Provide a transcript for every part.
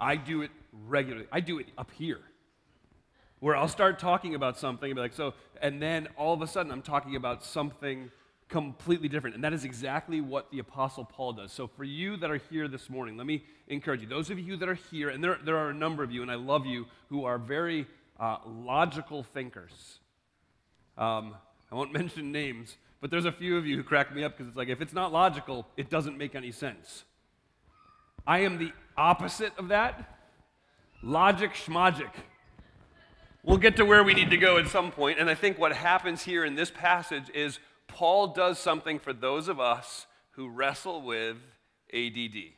I do it regularly. I do it up here. Where I'll start talking about something and be like, so, and then all of a sudden I'm talking about something completely different. And that is exactly what the Apostle Paul does. So, for you that are here this morning, let me encourage you. Those of you that are here, and there, there are a number of you, and I love you, who are very uh, logical thinkers. Um, I won't mention names, but there's a few of you who crack me up because it's like, if it's not logical, it doesn't make any sense. I am the opposite of that. Logic schmagic. We'll get to where we need to go at some point, and I think what happens here in this passage is Paul does something for those of us who wrestle with ADD.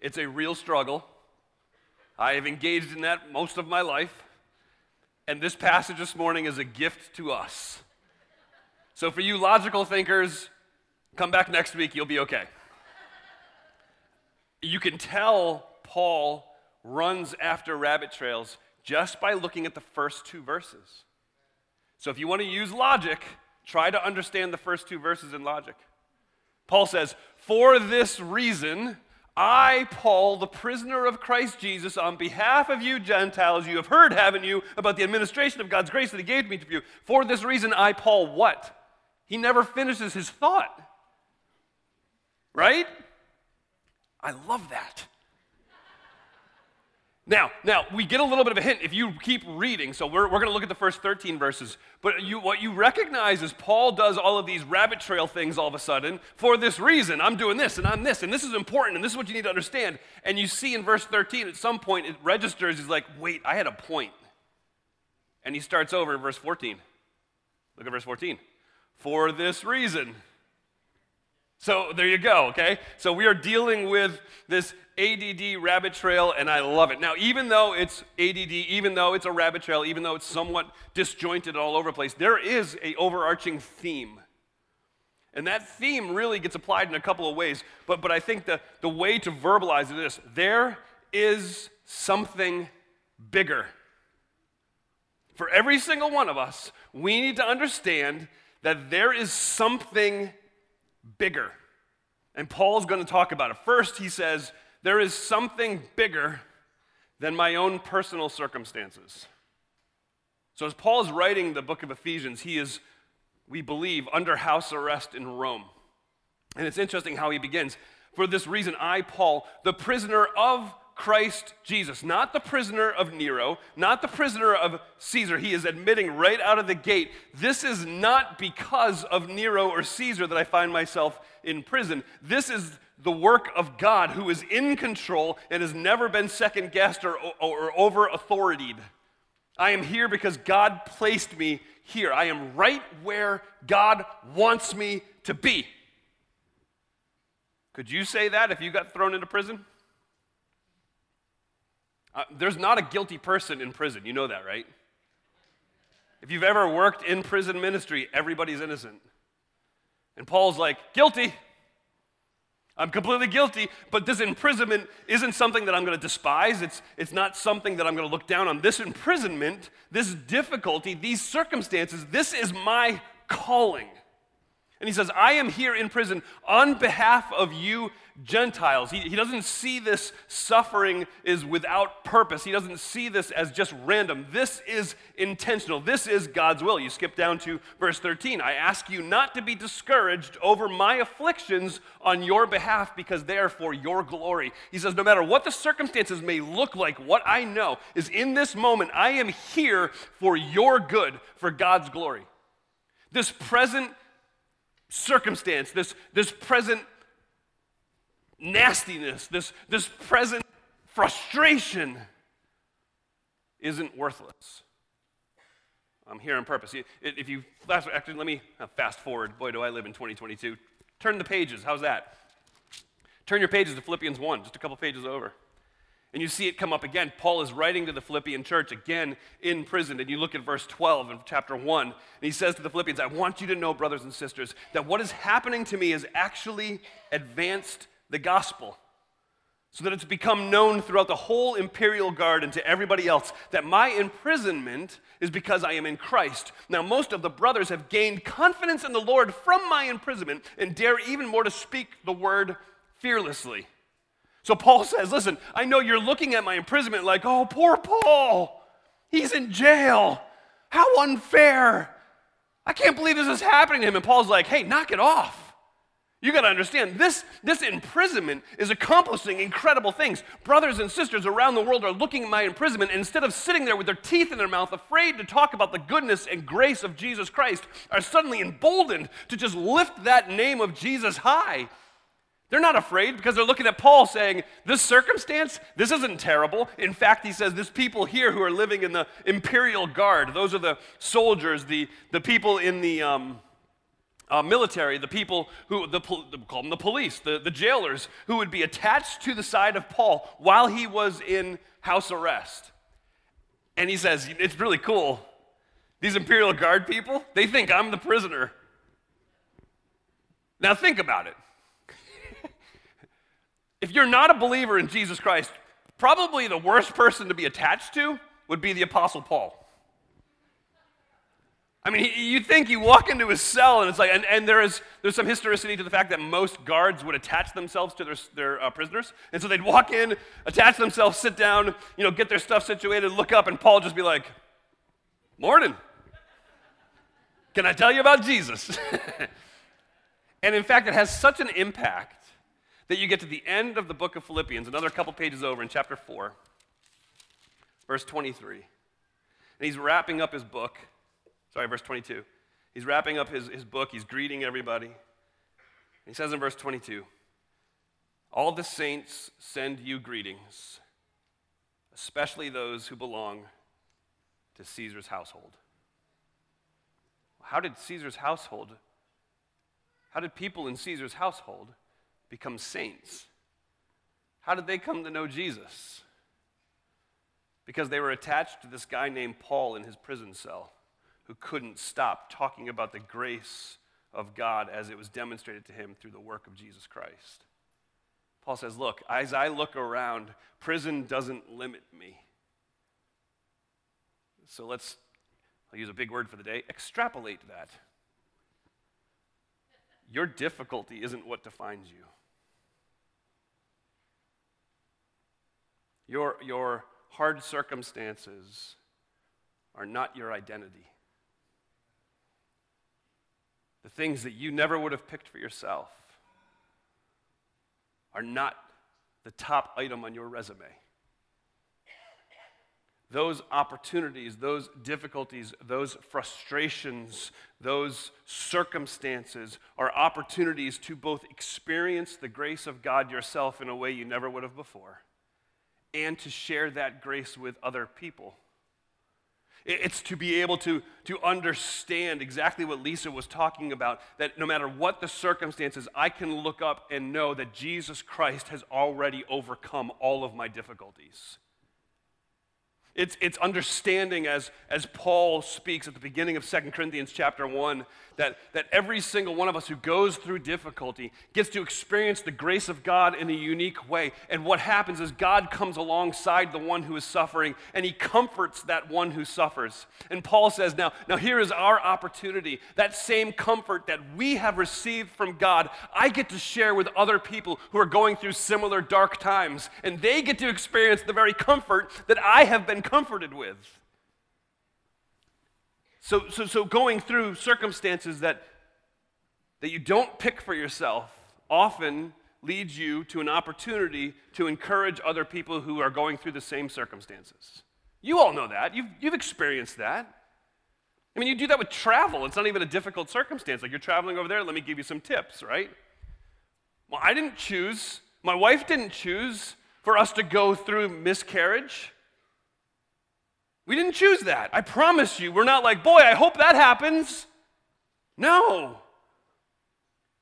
It's a real struggle. I have engaged in that most of my life. And this passage this morning is a gift to us. So, for you logical thinkers, come back next week, you'll be okay. You can tell Paul runs after rabbit trails just by looking at the first two verses. So, if you want to use logic, Try to understand the first two verses in logic. Paul says, For this reason, I, Paul, the prisoner of Christ Jesus, on behalf of you Gentiles, you have heard, haven't you, about the administration of God's grace that He gave me to you. For this reason, I, Paul, what? He never finishes his thought. Right? I love that. Now, now we get a little bit of a hint if you keep reading. So we're, we're going to look at the first 13 verses. But you, what you recognize is Paul does all of these rabbit trail things all of a sudden for this reason. I'm doing this and I'm this and this is important and this is what you need to understand. And you see in verse 13 at some point it registers. He's like, wait, I had a point. And he starts over in verse 14. Look at verse 14. For this reason. So there you go, okay? So we are dealing with this ADD rabbit trail, and I love it. Now, even though it's ADD, even though it's a rabbit trail, even though it's somewhat disjointed all over the place, there is a overarching theme. And that theme really gets applied in a couple of ways. But, but I think the, the way to verbalize it is there is something bigger. For every single one of us, we need to understand that there is something bigger. And Paul's going to talk about it. First, he says, there is something bigger than my own personal circumstances. So, as Paul is writing the book of Ephesians, he is, we believe, under house arrest in Rome. And it's interesting how he begins. For this reason, I, Paul, the prisoner of Christ Jesus, not the prisoner of Nero, not the prisoner of Caesar. He is admitting right out of the gate this is not because of Nero or Caesar that I find myself in prison. This is the work of God who is in control and has never been second guessed or, or, or over authorityed. I am here because God placed me here. I am right where God wants me to be. Could you say that if you got thrown into prison? Uh, there's not a guilty person in prison. You know that, right? If you've ever worked in prison ministry, everybody's innocent. And Paul's like, guilty. I'm completely guilty, but this imprisonment isn't something that I'm going to despise. It's, it's not something that I'm going to look down on. This imprisonment, this difficulty, these circumstances, this is my calling. And he says, I am here in prison on behalf of you Gentiles. He, he doesn't see this suffering is without purpose. He doesn't see this as just random. This is intentional. This is God's will. You skip down to verse 13. I ask you not to be discouraged over my afflictions on your behalf because they are for your glory. He says, no matter what the circumstances may look like, what I know is in this moment, I am here for your good, for God's glory. This present circumstance, this, this present nastiness, this, this present frustration isn't worthless. I'm here on purpose. If you actually, let me uh, fast forward. Boy, do I live in 2022. Turn the pages. How's that? Turn your pages to Philippians 1, just a couple pages over. And you see it come up again. Paul is writing to the Philippian church again in prison. And you look at verse 12 of chapter 1. And he says to the Philippians, I want you to know, brothers and sisters, that what is happening to me is actually advanced the gospel so that it's become known throughout the whole imperial guard and to everybody else that my imprisonment is because I am in Christ. Now, most of the brothers have gained confidence in the Lord from my imprisonment and dare even more to speak the word fearlessly. So Paul says, Listen, I know you're looking at my imprisonment like, oh, poor Paul. He's in jail. How unfair. I can't believe this is happening to him. And Paul's like, Hey, knock it off. You got to understand, this, this imprisonment is accomplishing incredible things. Brothers and sisters around the world are looking at my imprisonment, and instead of sitting there with their teeth in their mouth, afraid to talk about the goodness and grace of Jesus Christ, are suddenly emboldened to just lift that name of Jesus high. They're not afraid because they're looking at Paul saying, This circumstance, this isn't terrible. In fact, he says, This people here who are living in the imperial guard, those are the soldiers, the, the people in the. Um, uh, military, the people who, the, call them the police, the, the jailers, who would be attached to the side of Paul while he was in house arrest. And he says, It's really cool. These Imperial Guard people, they think I'm the prisoner. Now think about it. If you're not a believer in Jesus Christ, probably the worst person to be attached to would be the Apostle Paul. I mean, you think you walk into his cell and it's like, and, and there is, there's some historicity to the fact that most guards would attach themselves to their, their uh, prisoners. And so they'd walk in, attach themselves, sit down, you know, get their stuff situated, look up, and Paul just be like, Morning. Can I tell you about Jesus? and in fact, it has such an impact that you get to the end of the book of Philippians, another couple pages over in chapter 4, verse 23. And he's wrapping up his book. Sorry, verse 22. He's wrapping up his, his book, he's greeting everybody. He says in verse 22 All the saints send you greetings, especially those who belong to Caesar's household. How did Caesar's household, how did people in Caesar's household become saints? How did they come to know Jesus? Because they were attached to this guy named Paul in his prison cell who couldn't stop talking about the grace of God as it was demonstrated to him through the work of Jesus Christ. Paul says, Look, as I look around, prison doesn't limit me. So let's, I'll use a big word for the day, extrapolate that. Your difficulty isn't what defines you. Your, your hard circumstances are not your identity the things that you never would have picked for yourself, are not the top item on your resume. Those opportunities, those difficulties, those frustrations, those circumstances are opportunities to both experience the grace of God yourself in a way you never would have before and to share that grace with other people. It's to be able to, to understand exactly what Lisa was talking about that no matter what the circumstances, I can look up and know that Jesus Christ has already overcome all of my difficulties. It's, it's understanding as, as Paul speaks at the beginning of 2 Corinthians chapter 1 that, that every single one of us who goes through difficulty gets to experience the grace of God in a unique way. And what happens is God comes alongside the one who is suffering and he comforts that one who suffers. And Paul says, Now, now here is our opportunity. That same comfort that we have received from God, I get to share with other people who are going through similar dark times. And they get to experience the very comfort that I have been comforted with. So, so, so going through circumstances that, that you don't pick for yourself often leads you to an opportunity to encourage other people who are going through the same circumstances. You all know that. You've, you've experienced that. I mean, you do that with travel. It's not even a difficult circumstance. Like you're traveling over there, let me give you some tips, right? Well, I didn't choose, my wife didn't choose for us to go through miscarriage. We didn't choose that. I promise you. We're not like, boy, I hope that happens. No.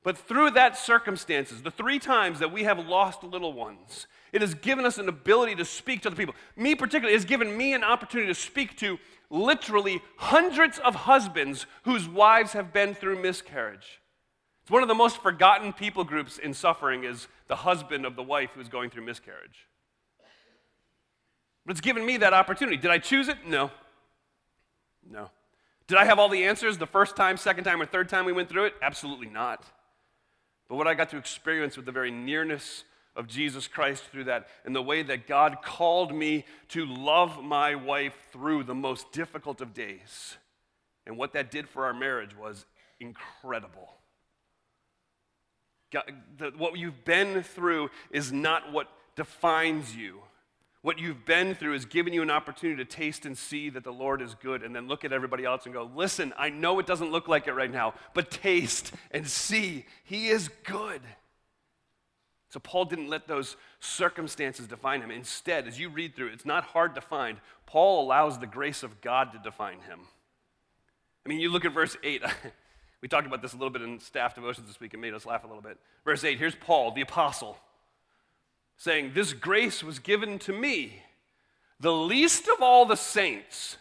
But through that circumstances, the three times that we have lost little ones, it has given us an ability to speak to other people. Me, particularly, has given me an opportunity to speak to literally hundreds of husbands whose wives have been through miscarriage. It's one of the most forgotten people groups in suffering is the husband of the wife who's going through miscarriage. It's given me that opportunity. Did I choose it? No. No. Did I have all the answers the first time, second time, or third time we went through it? Absolutely not. But what I got to experience with the very nearness of Jesus Christ through that and the way that God called me to love my wife through the most difficult of days. And what that did for our marriage was incredible. God, the, what you've been through is not what defines you. What you've been through is given you an opportunity to taste and see that the Lord is good, and then look at everybody else and go, Listen, I know it doesn't look like it right now, but taste and see. He is good. So Paul didn't let those circumstances define him. Instead, as you read through it's not hard to find. Paul allows the grace of God to define him. I mean, you look at verse 8. we talked about this a little bit in staff devotions this week and made us laugh a little bit. Verse 8 here's Paul, the apostle, saying, This grace was given to me, the least of all the saints.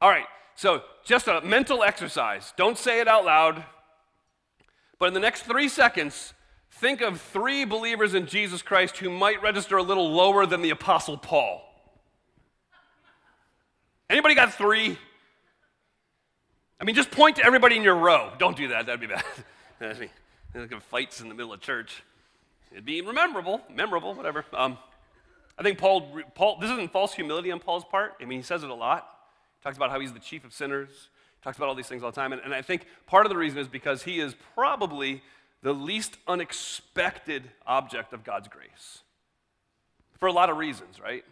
All right, so just a mental exercise. Don't say it out loud. But in the next three seconds, Think of three believers in Jesus Christ who might register a little lower than the Apostle Paul. Anybody got three? I mean, just point to everybody in your row. Don't do that, that'd be bad. Mean, like fights in the middle of church. It'd be memorable, memorable, whatever. Um, I think Paul, Paul, this isn't false humility on Paul's part. I mean, he says it a lot. He talks about how he's the chief of sinners. He talks about all these things all the time. And, and I think part of the reason is because he is probably the least unexpected object of God's grace. For a lot of reasons, right?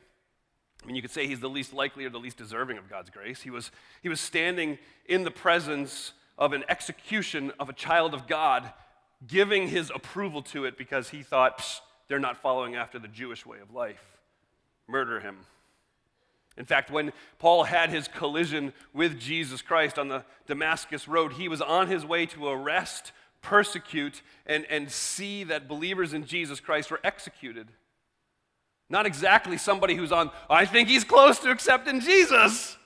I mean, you could say he's the least likely or the least deserving of God's grace. He was, he was standing in the presence of an execution of a child of God, giving his approval to it because he thought, they're not following after the Jewish way of life. Murder him. In fact, when Paul had his collision with Jesus Christ on the Damascus Road, he was on his way to arrest persecute and, and see that believers in Jesus Christ were executed. Not exactly somebody who's on, I think he's close to accepting Jesus.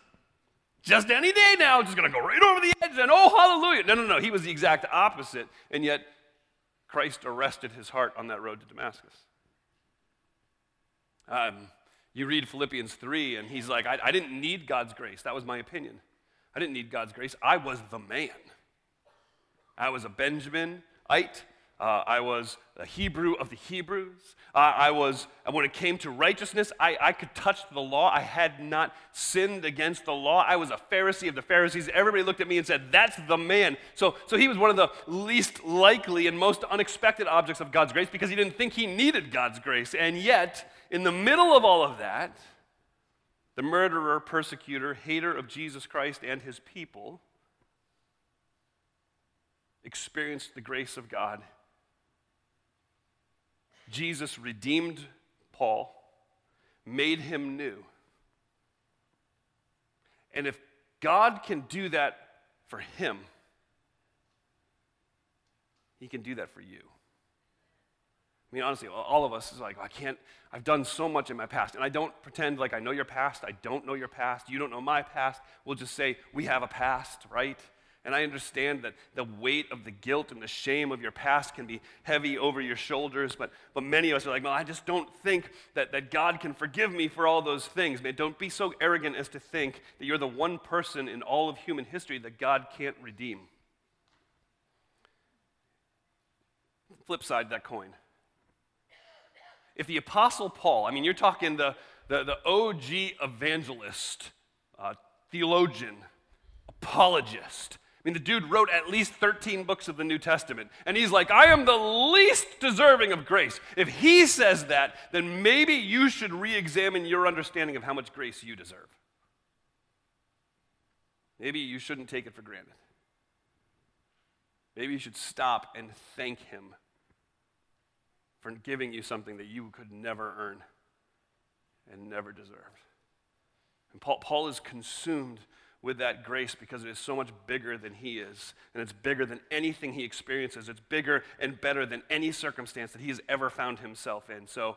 Just any day now, just gonna go right over the edge and oh, hallelujah. No, no, no. He was the exact opposite. And yet, Christ arrested his heart on that road to Damascus. Um, you read Philippians 3, and he's like, I, I didn't need God's grace. That was my opinion. I didn't need God's grace. I was the man. I was a Benjaminite. Uh, I was a Hebrew of the Hebrews. Uh, I was, and when it came to righteousness, I, I could touch the law. I had not sinned against the law. I was a Pharisee of the Pharisees. Everybody looked at me and said, That's the man. So, so he was one of the least likely and most unexpected objects of God's grace because he didn't think he needed God's grace. And yet, in the middle of all of that, the murderer, persecutor, hater of Jesus Christ and his people, experienced the grace of God. Jesus redeemed Paul, made him new. And if God can do that for him, he can do that for you. I mean, honestly, all of us is like, I can't, I've done so much in my past. And I don't pretend like I know your past. I don't know your past. You don't know my past. We'll just say, we have a past, right? And I understand that the weight of the guilt and the shame of your past can be heavy over your shoulders, but, but many of us are like, well, I just don't think that, that God can forgive me for all those things. Man, don't be so arrogant as to think that you're the one person in all of human history that God can't redeem. Flip side of that coin. If the Apostle Paul, I mean, you're talking the, the, the OG evangelist, uh, theologian, apologist, I mean, the dude wrote at least 13 books of the New Testament. And he's like, I am the least deserving of grace. If he says that, then maybe you should re examine your understanding of how much grace you deserve. Maybe you shouldn't take it for granted. Maybe you should stop and thank him for giving you something that you could never earn and never deserved. And Paul, Paul is consumed with that grace because it is so much bigger than he is. And it's bigger than anything he experiences. It's bigger and better than any circumstance that he has ever found himself in. So,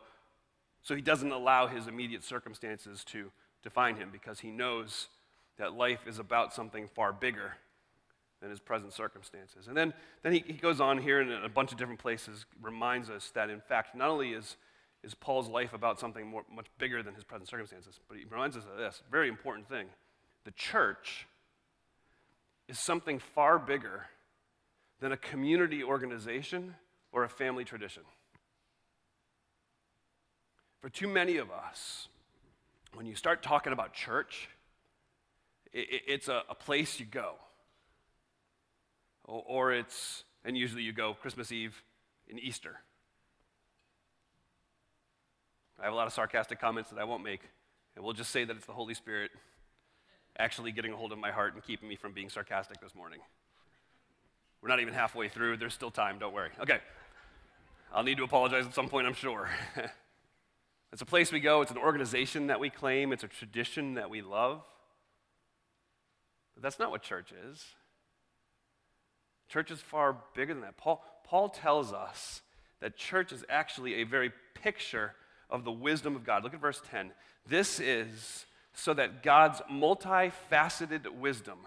so he doesn't allow his immediate circumstances to define him because he knows that life is about something far bigger than his present circumstances. And then, then he, he goes on here in a bunch of different places, reminds us that in fact, not only is, is Paul's life about something more, much bigger than his present circumstances, but he reminds us of this very important thing the church is something far bigger than a community organization or a family tradition. For too many of us, when you start talking about church, it's a, place you go. Or it's, and usually you go Christmas Eve and Easter. I have a lot of sarcastic comments that I won't make, and we'll just say that it's the Holy Spirit actually getting a hold of my heart and keeping me from being sarcastic this morning. We're not even halfway through. There's still time. Don't worry. Okay. I'll need to apologize at some point, I'm sure. it's a place we go, it's an organization that we claim, it's a tradition that we love. But that's not what church is. Church is far bigger than that. Paul, Paul tells us that church is actually a very picture of the wisdom of God. Look at verse 10. This is so that God's multifaceted wisdom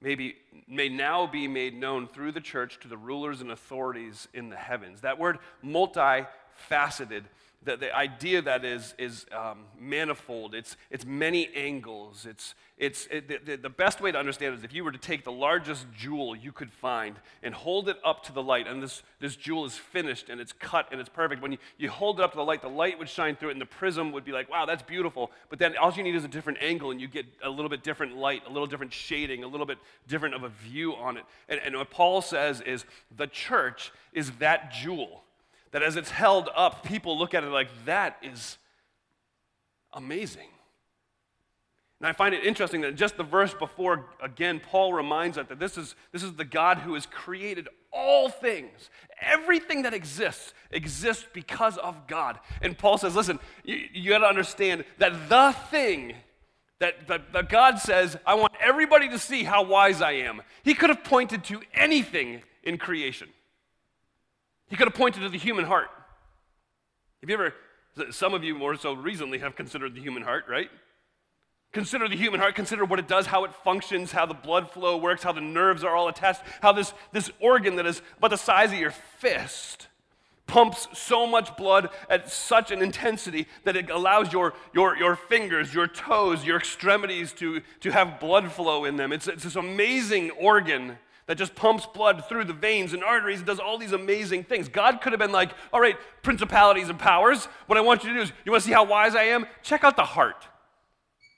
may, be, may now be made known through the church to the rulers and authorities in the heavens. That word multifaceted the, the idea that is, is um, manifold, it's, it's many angles. It's, it's, it, the, the best way to understand it is if you were to take the largest jewel you could find and hold it up to the light, and this, this jewel is finished and it's cut and it's perfect. When you, you hold it up to the light, the light would shine through it, and the prism would be like, wow, that's beautiful. But then all you need is a different angle, and you get a little bit different light, a little different shading, a little bit different of a view on it. And, and what Paul says is the church is that jewel that as it's held up, people look at it like, that is amazing. And I find it interesting that just the verse before, again, Paul reminds us that this is, this is the God who has created all things. Everything that exists exists because of God. And Paul says, listen, you, you got to understand that the thing that, that, that God says, I want everybody to see how wise I am. He could have pointed to anything in creation. He could have pointed to the human heart. Have you ever, some of you more so recently have considered the human heart, right? Consider the human heart, consider what it does, how it functions, how the blood flow works, how the nerves are all attached, how this, this organ that is about the size of your fist pumps so much blood at such an intensity that it allows your, your, your fingers, your toes, your extremities to, to have blood flow in them. It's, it's this amazing organ that just pumps blood through the veins and arteries and does all these amazing things. God could have been like, all right, principalities and powers, what I want you to do is, you want to see how wise I am? Check out the heart.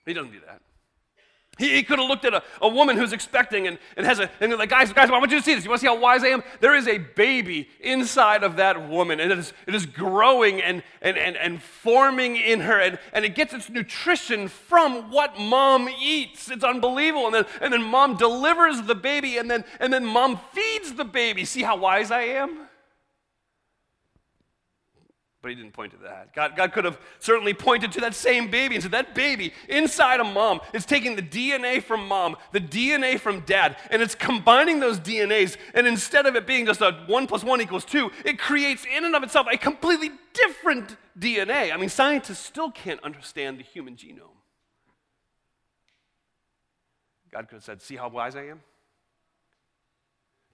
He doesn't do that. He, he could have looked at a, a woman who's expecting and, and has a, and like, guys, guys, I want you to see this. You want to see how wise I am? There is a baby inside of that woman, and it is, it is growing and, and, and, and forming in her, and, and it gets its nutrition from what mom eats. It's unbelievable. And then, and then mom delivers the baby, and then, and then mom feeds the baby. See how wise I am? But he didn't point to that. God, God could have certainly pointed to that same baby and said, That baby inside of mom is taking the DNA from mom, the DNA from dad, and it's combining those DNAs. And instead of it being just a one plus one equals two, it creates in and of itself a completely different DNA. I mean, scientists still can't understand the human genome. God could have said, See how wise I am?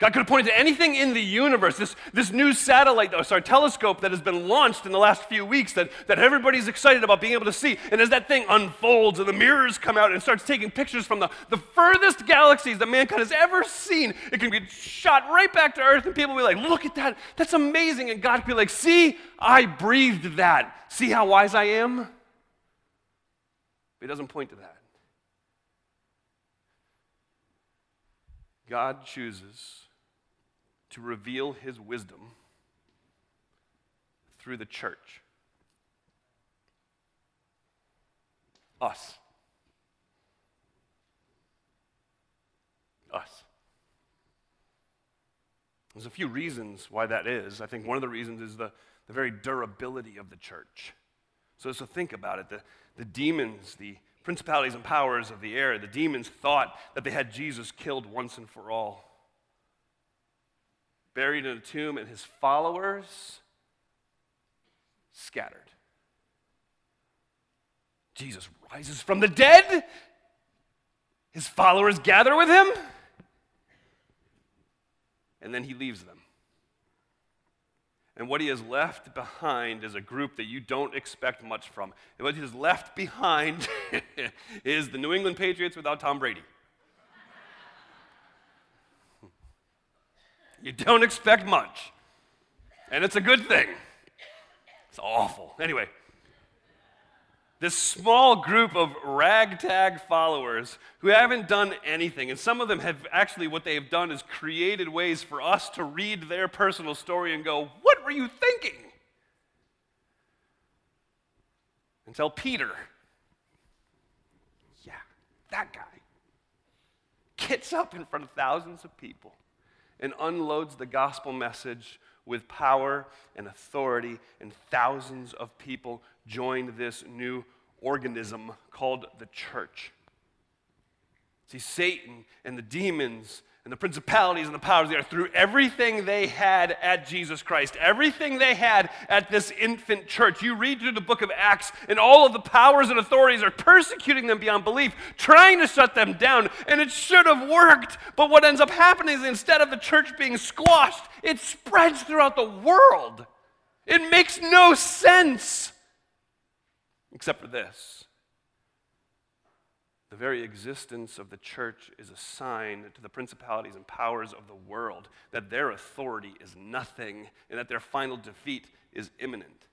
God could have pointed to anything in the universe. This, this new satellite, sorry, telescope that has been launched in the last few weeks that, that everybody's excited about being able to see. And as that thing unfolds and the mirrors come out and starts taking pictures from the, the furthest galaxies that mankind has ever seen, it can be shot right back to Earth, and people will be like, look at that. That's amazing. And God could be like, see, I breathed that. See how wise I am? But he doesn't point to that. God chooses to reveal his wisdom through the church. Us. Us. There's a few reasons why that is. I think one of the reasons is the, the very durability of the church. So, so think about it. The, the demons, the principalities and powers of the air, the demons thought that they had Jesus killed once and for all buried in a tomb, and his followers scattered. Jesus rises from the dead. His followers gather with him. And then he leaves them. And what he has left behind is a group that you don't expect much from. And what he has left behind is the New England Patriots without Tom Brady. You don't expect much. And it's a good thing. It's awful. Anyway, this small group of ragtag followers who haven't done anything. And some of them have actually, what they have done is created ways for us to read their personal story and go, What were you thinking? Until Peter, yeah, that guy, gets up in front of thousands of people and unloads the gospel message with power and authority, and thousands of people joined this new organism called the church. See, Satan and the demons and the principalities and the powers there threw everything they had at Jesus Christ, everything they had at this infant church. You read through the book of Acts, and all of the powers and authorities are persecuting them beyond belief, trying to shut them down, and it should have worked. But what ends up happening is instead of the church being squashed, it spreads throughout the world. It makes no sense, except for this the very existence of the church is a sign to the principalities and powers of the world that their authority is nothing and that their final defeat is imminent.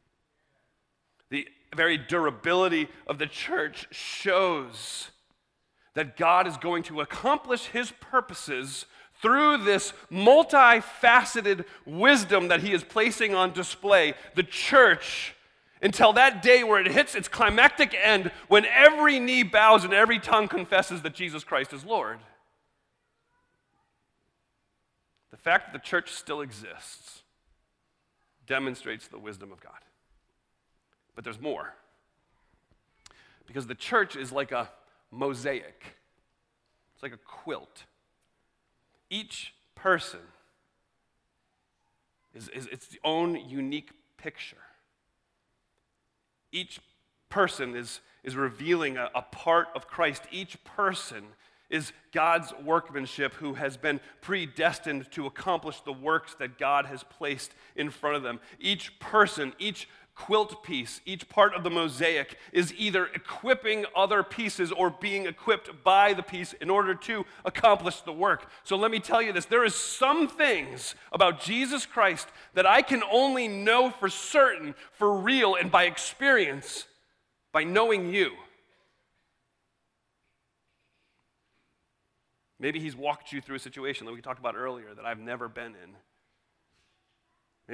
The very durability of the church shows that God is going to accomplish his purposes through this multifaceted wisdom that he is placing on display. The church until that day where it hits its climactic end when every knee bows and every tongue confesses that Jesus Christ is Lord. The fact that the church still exists demonstrates the wisdom of God. But there's more. Because the church is like a mosaic, it's like a quilt. Each person is, is its own unique picture each person is, is revealing a, a part of Christ. Each person is God's workmanship who has been predestined to accomplish the works that God has placed in front of them. Each person, each quilt piece, each part of the mosaic is either equipping other pieces or being equipped by the piece in order to accomplish the work. So let me tell you this there is some things about Jesus Christ that I can only know for certain, for real, and by experience by knowing you. Maybe he's walked you through a situation that we talked about earlier that I've never been in.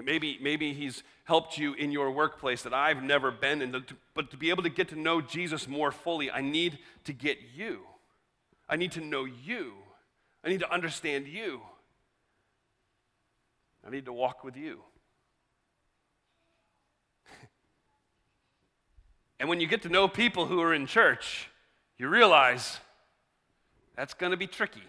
Maybe, maybe he's helped you in your workplace that I've never been in. But to be able to get to know Jesus more fully, I need to get you. I need to know you. I need to understand you. I need to walk with you. and when you get to know people who are in church, you realize that's going to be tricky.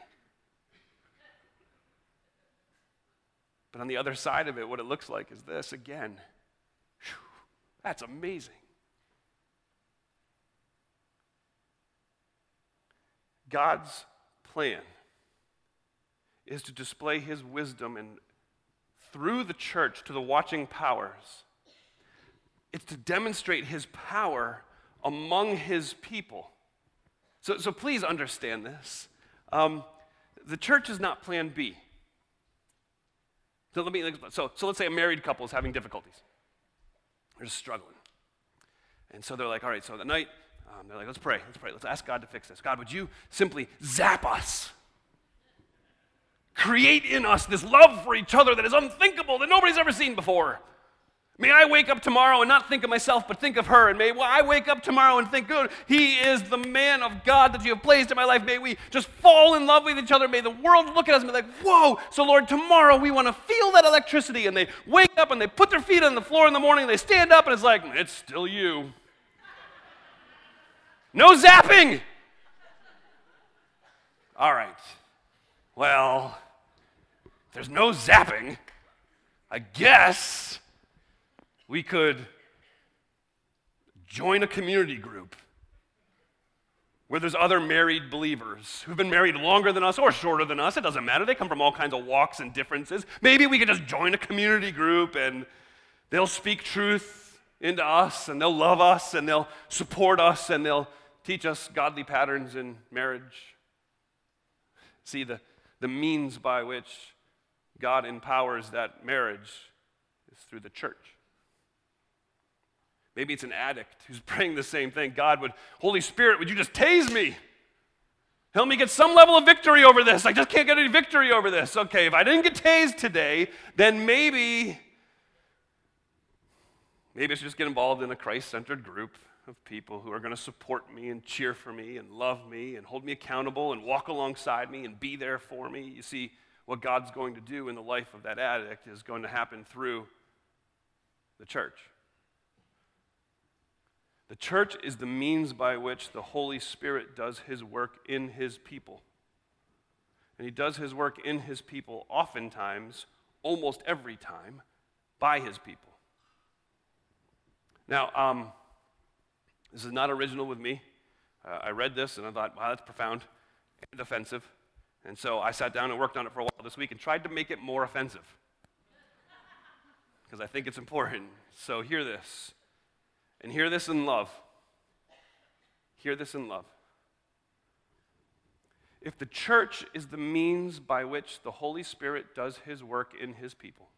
But on the other side of it, what it looks like is this again. Whew, that's amazing. God's plan is to display his wisdom and through the church to the watching powers. It's to demonstrate his power among his people. So, so please understand this. Um, the church is not plan B. So, let me, so, so let's say a married couple is having difficulties. They're just struggling. And so they're like, all right, so the night, um, they're like, let's pray, let's pray, let's ask God to fix this. God, would you simply zap us? Create in us this love for each other that is unthinkable, that nobody's ever seen before. May I wake up tomorrow and not think of myself, but think of her. And may I wake up tomorrow and think, good, he is the man of God that you have placed in my life. May we just fall in love with each other. May the world look at us and be like, whoa. So, Lord, tomorrow we want to feel that electricity. And they wake up and they put their feet on the floor in the morning. And they stand up and it's like, it's still you. No zapping. All right. Well, there's no zapping. I guess we could join a community group where there's other married believers who've been married longer than us or shorter than us. It doesn't matter. They come from all kinds of walks and differences. Maybe we could just join a community group and they'll speak truth into us and they'll love us and they'll support us and they'll teach us godly patterns in marriage. See, the, the means by which God empowers that marriage is through the church. Maybe it's an addict who's praying the same thing. God would, Holy Spirit, would you just tase me? Help me get some level of victory over this. I just can't get any victory over this. Okay, if I didn't get tased today, then maybe, maybe I should just get involved in a Christ centered group of people who are going to support me and cheer for me and love me and hold me accountable and walk alongside me and be there for me. You see, what God's going to do in the life of that addict is going to happen through the church. The church is the means by which the Holy Spirit does his work in his people. And he does his work in his people oftentimes, almost every time, by his people. Now, um, this is not original with me. Uh, I read this and I thought, wow, that's profound and offensive. And so I sat down and worked on it for a while this week and tried to make it more offensive. Because I think it's important. So hear this. And hear this in love. Hear this in love. If the church is the means by which the Holy Spirit does his work in his people,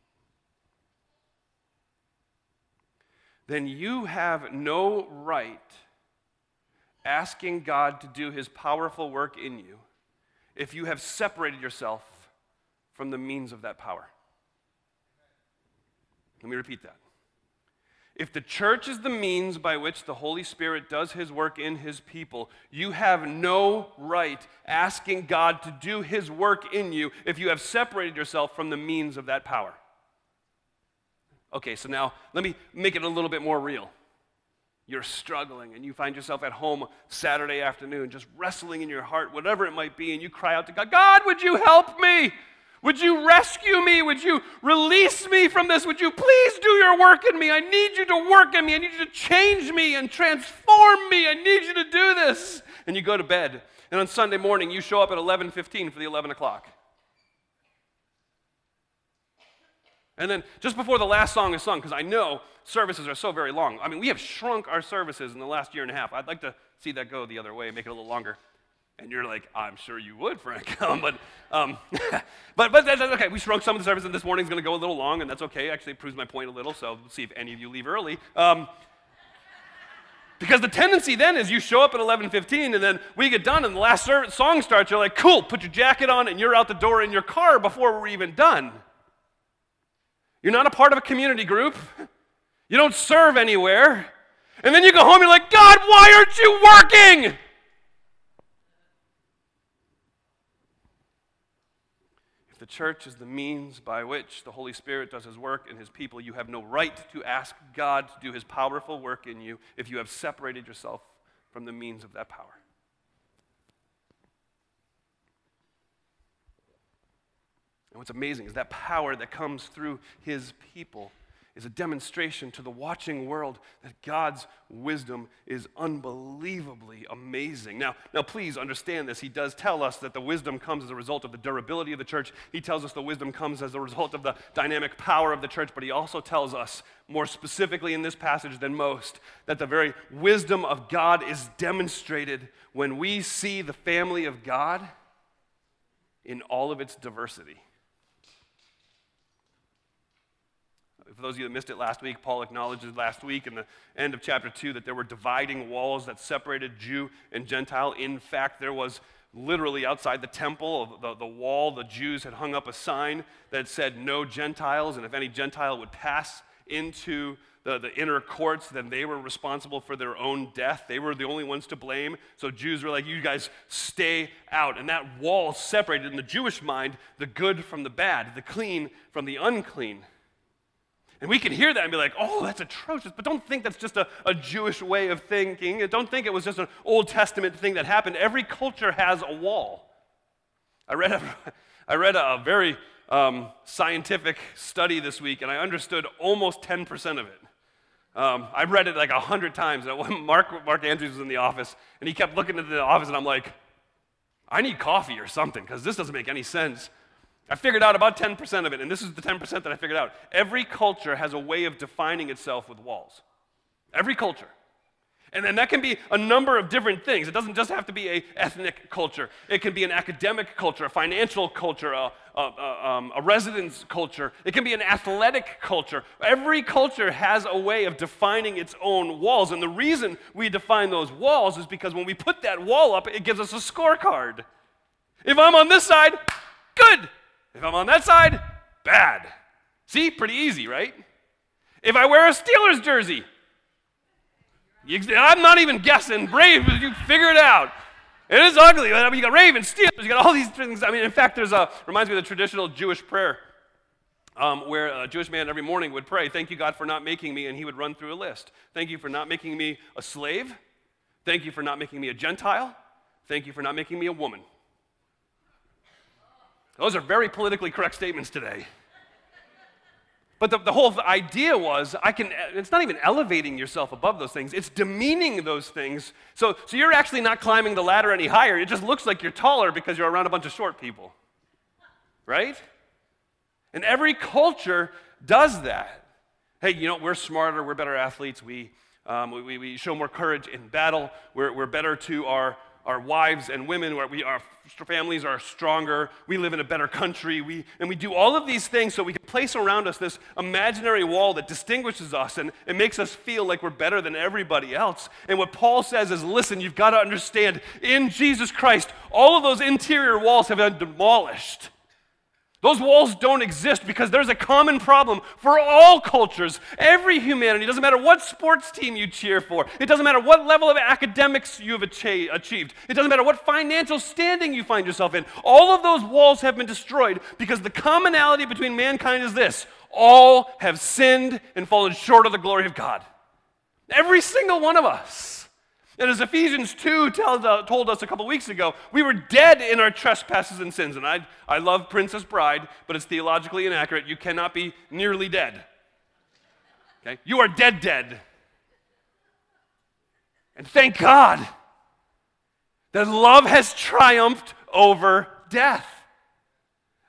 then you have no right asking God to do his powerful work in you if you have separated yourself from the means of that power. Let me repeat that. If the church is the means by which the Holy Spirit does his work in his people, you have no right asking God to do his work in you if you have separated yourself from the means of that power. Okay, so now let me make it a little bit more real. You're struggling and you find yourself at home Saturday afternoon just wrestling in your heart, whatever it might be, and you cry out to God, God, would you help me? Would you rescue me? Would you release me from this? Would you please do your work in me? I need you to work in me. I need you to change me and transform me. I need you to do this. And you go to bed. And on Sunday morning, you show up at 11:15 for the 11 o'clock. And then just before the last song is sung, because I know services are so very long. I mean, we have shrunk our services in the last year and a half. I'd like to see that go the other way, make it a little longer. And you're like, I'm sure you would, Frank. but, um, but, but that's okay. We shrunk some of the service, and this morning's going to go a little long, and that's okay. Actually, it proves my point a little, so we'll see if any of you leave early. Um, because the tendency then is you show up at 11:15, and then we get done, and the last service, song starts. You're like, cool, put your jacket on, and you're out the door in your car before we're even done. You're not a part of a community group. You don't serve anywhere. And then you go home, you're like, God, why aren't you working? Church is the means by which the Holy Spirit does his work in his people, you have no right to ask God to do his powerful work in you if you have separated yourself from the means of that power. And what's amazing is that power that comes through his people is a demonstration to the watching world that God's wisdom is unbelievably amazing. Now, now please understand this. He does tell us that the wisdom comes as a result of the durability of the church. He tells us the wisdom comes as a result of the dynamic power of the church, but he also tells us more specifically in this passage than most that the very wisdom of God is demonstrated when we see the family of God in all of its diversity. For those of you that missed it last week, Paul acknowledges last week in the end of chapter 2 that there were dividing walls that separated Jew and Gentile. In fact, there was literally outside the temple, the, the wall, the Jews had hung up a sign that said, No Gentiles, and if any Gentile would pass into the, the inner courts, then they were responsible for their own death. They were the only ones to blame. So Jews were like, You guys stay out. And that wall separated in the Jewish mind the good from the bad, the clean from the unclean. And we can hear that and be like, oh, that's atrocious. But don't think that's just a, a Jewish way of thinking. Don't think it was just an Old Testament thing that happened. Every culture has a wall. I read a, I read a very um, scientific study this week, and I understood almost 10% of it. Um, I read it like a hundred times. Mark, Mark Andrews was in the office, and he kept looking at the office, and I'm like, I need coffee or something, because this doesn't make any sense. I figured out about 10% of it, and this is the 10% that I figured out. Every culture has a way of defining itself with walls. Every culture. And then that can be a number of different things. It doesn't just have to be a ethnic culture. It can be an academic culture, a financial culture, a, a, a, um, a residence culture. It can be an athletic culture. Every culture has a way of defining its own walls. And the reason we define those walls is because when we put that wall up, it gives us a scorecard. If I'm on this side, good. If I'm on that side, bad. See, pretty easy, right? If I wear a Steelers jersey, I'm not even guessing. Brave, you figure it out. It is ugly. I mean, you got Ravens, Steelers, you got all these things. I mean, in fact, there's a reminds me of the traditional Jewish prayer, um, where a Jewish man every morning would pray, "Thank you, God, for not making me," and he would run through a list. Thank you for not making me a slave. Thank you for not making me a Gentile. Thank you for not making me a woman. Those are very politically correct statements today. But the, the whole idea was I can, it's not even elevating yourself above those things, it's demeaning those things. So, so you're actually not climbing the ladder any higher. It just looks like you're taller because you're around a bunch of short people. Right? And every culture does that. Hey, you know, we're smarter, we're better athletes, we, um, we, we show more courage in battle, we're, we're better to our our wives and women, where we, our families are stronger, we live in a better country, we, and we do all of these things so we can place around us this imaginary wall that distinguishes us and it makes us feel like we're better than everybody else. And what Paul says is listen, you've got to understand, in Jesus Christ, all of those interior walls have been demolished. Those walls don't exist because there's a common problem for all cultures, every humanity. It doesn't matter what sports team you cheer for, it doesn't matter what level of academics you've achieved, it doesn't matter what financial standing you find yourself in. All of those walls have been destroyed because the commonality between mankind is this all have sinned and fallen short of the glory of God. Every single one of us. And as Ephesians 2 told, uh, told us a couple weeks ago, we were dead in our trespasses and sins. And I, I love Princess Bride, but it's theologically inaccurate. You cannot be nearly dead. Okay? You are dead, dead. And thank God that love has triumphed over death.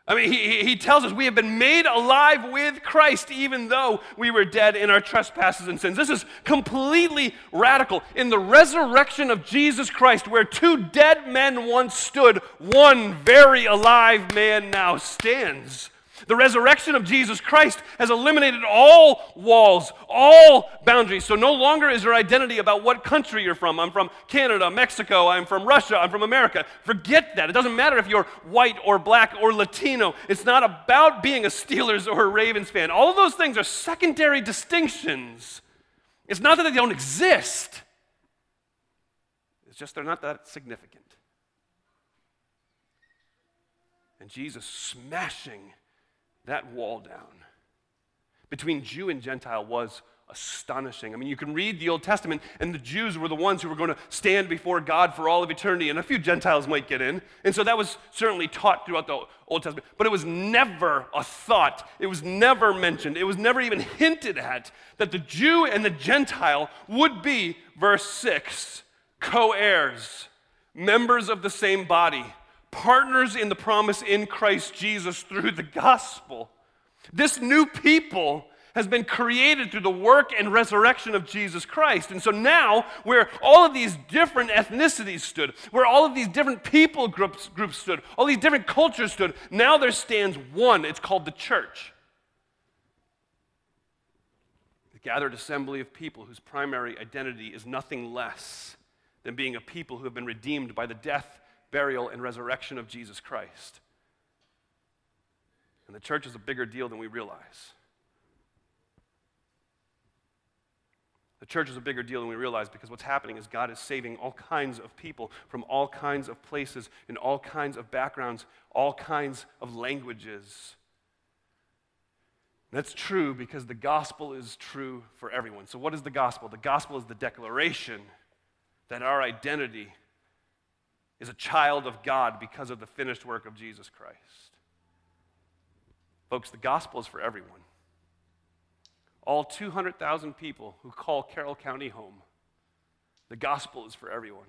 I mean, he, he tells us we have been made alive with Christ even though we were dead in our trespasses and sins. This is completely radical. In the resurrection of Jesus Christ, where two dead men once stood, one very alive man now stands. The resurrection of Jesus Christ has eliminated all walls, all boundaries. So no longer is your identity about what country you're from. I'm from Canada, Mexico, I'm from Russia, I'm from America. Forget that. It doesn't matter if you're white or black or Latino. It's not about being a Steelers or a Ravens fan. All of those things are secondary distinctions. It's not that they don't exist, it's just they're not that significant. And Jesus smashing that wall down between Jew and Gentile was astonishing. I mean, you can read the Old Testament, and the Jews were the ones who were going to stand before God for all of eternity, and a few Gentiles might get in. And so that was certainly taught throughout the Old Testament, but it was never a thought. It was never mentioned. It was never even hinted at that the Jew and the Gentile would be, verse 6, co heirs, members of the same body partners in the promise in Christ Jesus through the gospel. This new people has been created through the work and resurrection of Jesus Christ. And so now, where all of these different ethnicities stood, where all of these different people groups, groups stood, all these different cultures stood, now there stands one. It's called the church. The gathered assembly of people whose primary identity is nothing less than being a people who have been redeemed by the death burial, and resurrection of Jesus Christ. And the church is a bigger deal than we realize. The church is a bigger deal than we realize because what's happening is God is saving all kinds of people from all kinds of places, in all kinds of backgrounds, all kinds of languages. That's true because the gospel is true for everyone. So, what is the gospel? The gospel is the declaration that our identity is a child of God because of the finished work of Jesus Christ. Folks, the gospel is for everyone. All 200,000 people who call Carroll County home, the gospel is for everyone.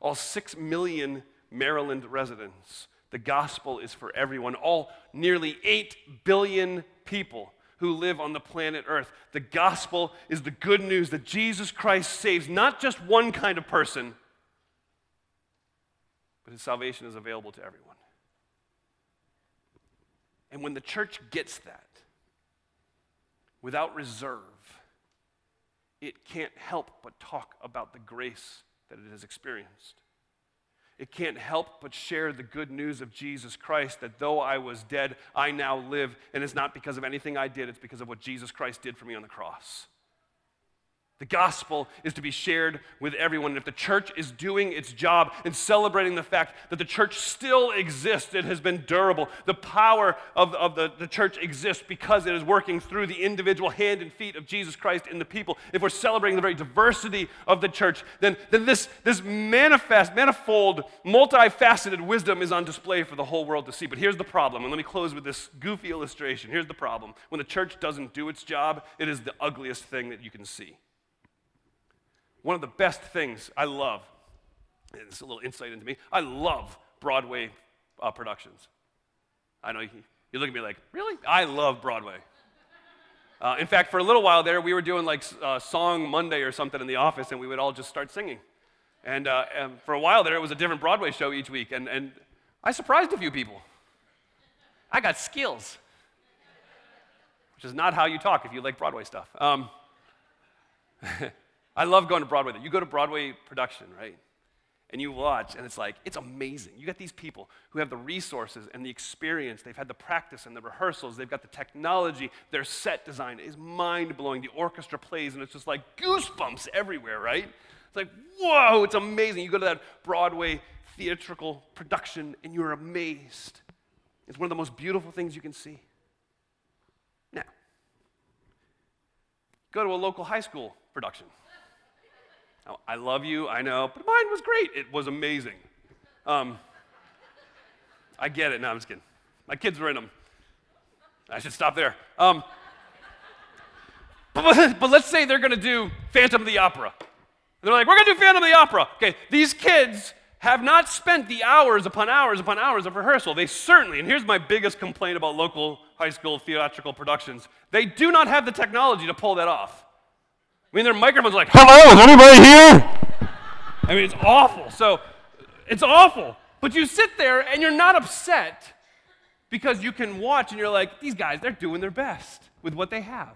All 6 million Maryland residents, the gospel is for everyone. All nearly 8 billion people who live on the planet Earth. The gospel is the good news that Jesus Christ saves not just one kind of person, but his salvation is available to everyone. And when the church gets that, without reserve, it can't help but talk about the grace that it has experienced. It can't help but share the good news of Jesus Christ that though I was dead, I now live. And it's not because of anything I did, it's because of what Jesus Christ did for me on the cross. The gospel is to be shared with everyone. And if the church is doing its job and celebrating the fact that the church still exists, it has been durable. The power of, of the, the church exists because it is working through the individual hand and feet of Jesus Christ in the people. If we're celebrating the very diversity of the church, then, then this, this manifest, manifold, multifaceted wisdom is on display for the whole world to see. But here's the problem, and let me close with this goofy illustration. Here's the problem. When the church doesn't do its job, it is the ugliest thing that you can see. One of the best things I love, it's a little insight into me, I love Broadway uh, productions. I know you, you look at me like, really? I love Broadway. Uh, in fact, for a little while there, we were doing like uh, Song Monday or something in the office, and we would all just start singing. And, uh, and, for a while there, it was a different Broadway show each week, and, and I surprised a few people. I got skills, which is not how you talk if you like Broadway stuff. Um, I love going to Broadway. You go to Broadway production, right? And you watch, and it's like, it's amazing. You got these people who have the resources and the experience. They've had the practice and the rehearsals. They've got the technology. Their set design is mind blowing. The orchestra plays, and it's just like goosebumps everywhere, right? It's like, whoa, it's amazing. You go to that Broadway theatrical production, and you're amazed. It's one of the most beautiful things you can see. Now, go to a local high school production. Now, I love you, I know, but mine was great. It was amazing. Um, I get it. No, I'm just kidding. My kids were in them. I should stop there. Um, but, but let's say they're going to do Phantom of the Opera. And they're like, we're going to do Phantom of the Opera. Okay, these kids have not spent the hours upon hours upon hours of rehearsal. They certainly, and here's my biggest complaint about local high school theatrical productions, they do not have the technology to pull that off. I mean, their microphones like, hello, is anybody here? I mean, it's awful. So it's awful. But you sit there and you're not upset because you can watch and you're like, these guys, they're doing their best with what they have.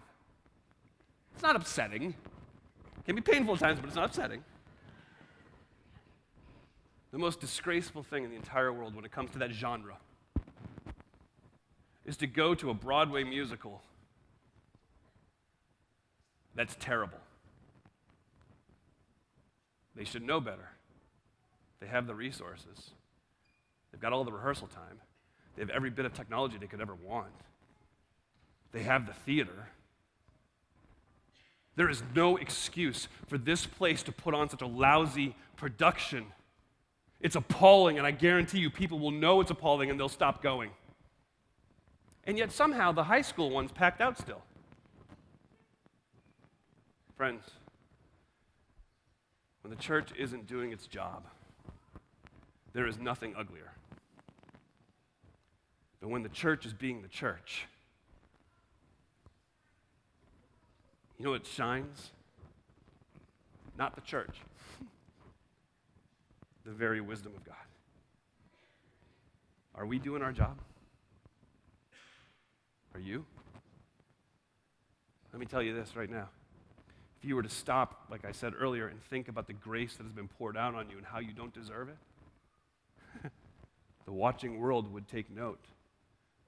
It's not upsetting. It can be painful at times, but it's not upsetting. The most disgraceful thing in the entire world when it comes to that genre is to go to a Broadway musical that's terrible. They should know better. They have the resources, they've got all the rehearsal time, they have every bit of technology they could ever want, they have the theater. There is no excuse for this place to put on such a lousy production. It's appalling, and I guarantee you people will know it's appalling and they'll stop going. And yet somehow the high school one's packed out still. Friends, when the church isn't doing its job, there is nothing uglier. But when the church is being the church, you know it shines? Not the church, the very wisdom of God. Are we doing our job? Are you? Let me tell you this right now you were to stop, like I said earlier, and think about the grace that has been poured out on you and how you don't deserve it, the watching world would take note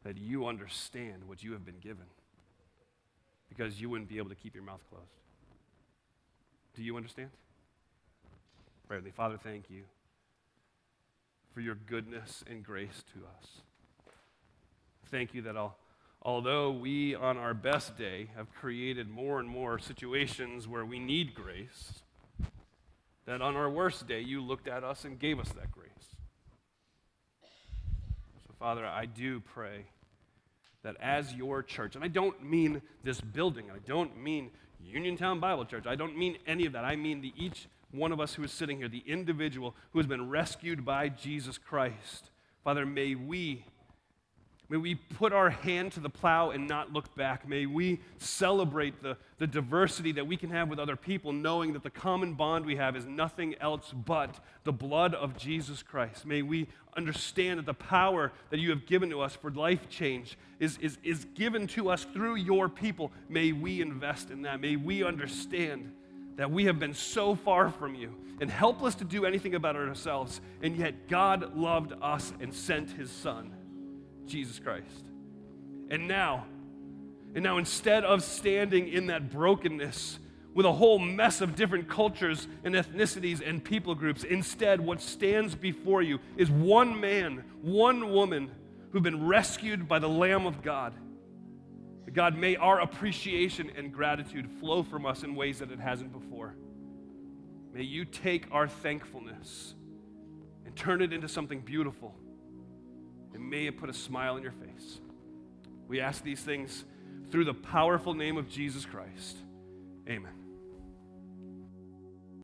that you understand what you have been given because you wouldn't be able to keep your mouth closed. Do you understand? Pray Father, thank you for your goodness and grace to us. Thank you that I'll although we, on our best day, have created more and more situations where we need grace, that on our worst day, you looked at us and gave us that grace. So, Father, I do pray that as your church, and I don't mean this building, I don't mean Uniontown Bible Church, I don't mean any of that. I mean the each one of us who is sitting here, the individual who has been rescued by Jesus Christ. Father, may we May we put our hand to the plow and not look back. May we celebrate the, the diversity that we can have with other people, knowing that the common bond we have is nothing else but the blood of Jesus Christ. May we understand that the power that you have given to us for life change is, is, is given to us through your people. May we invest in that. May we understand that we have been so far from you and helpless to do anything about ourselves, and yet God loved us and sent his Son. Jesus Christ. And now, and now instead of standing in that brokenness with a whole mess of different cultures and ethnicities and people groups, instead, what stands before you is one man, one woman who've been rescued by the Lamb of God. God, may our appreciation and gratitude flow from us in ways that it hasn't before. May you take our thankfulness and turn it into something beautiful and may it put a smile on your face. We ask these things through the powerful name of Jesus Christ. Amen.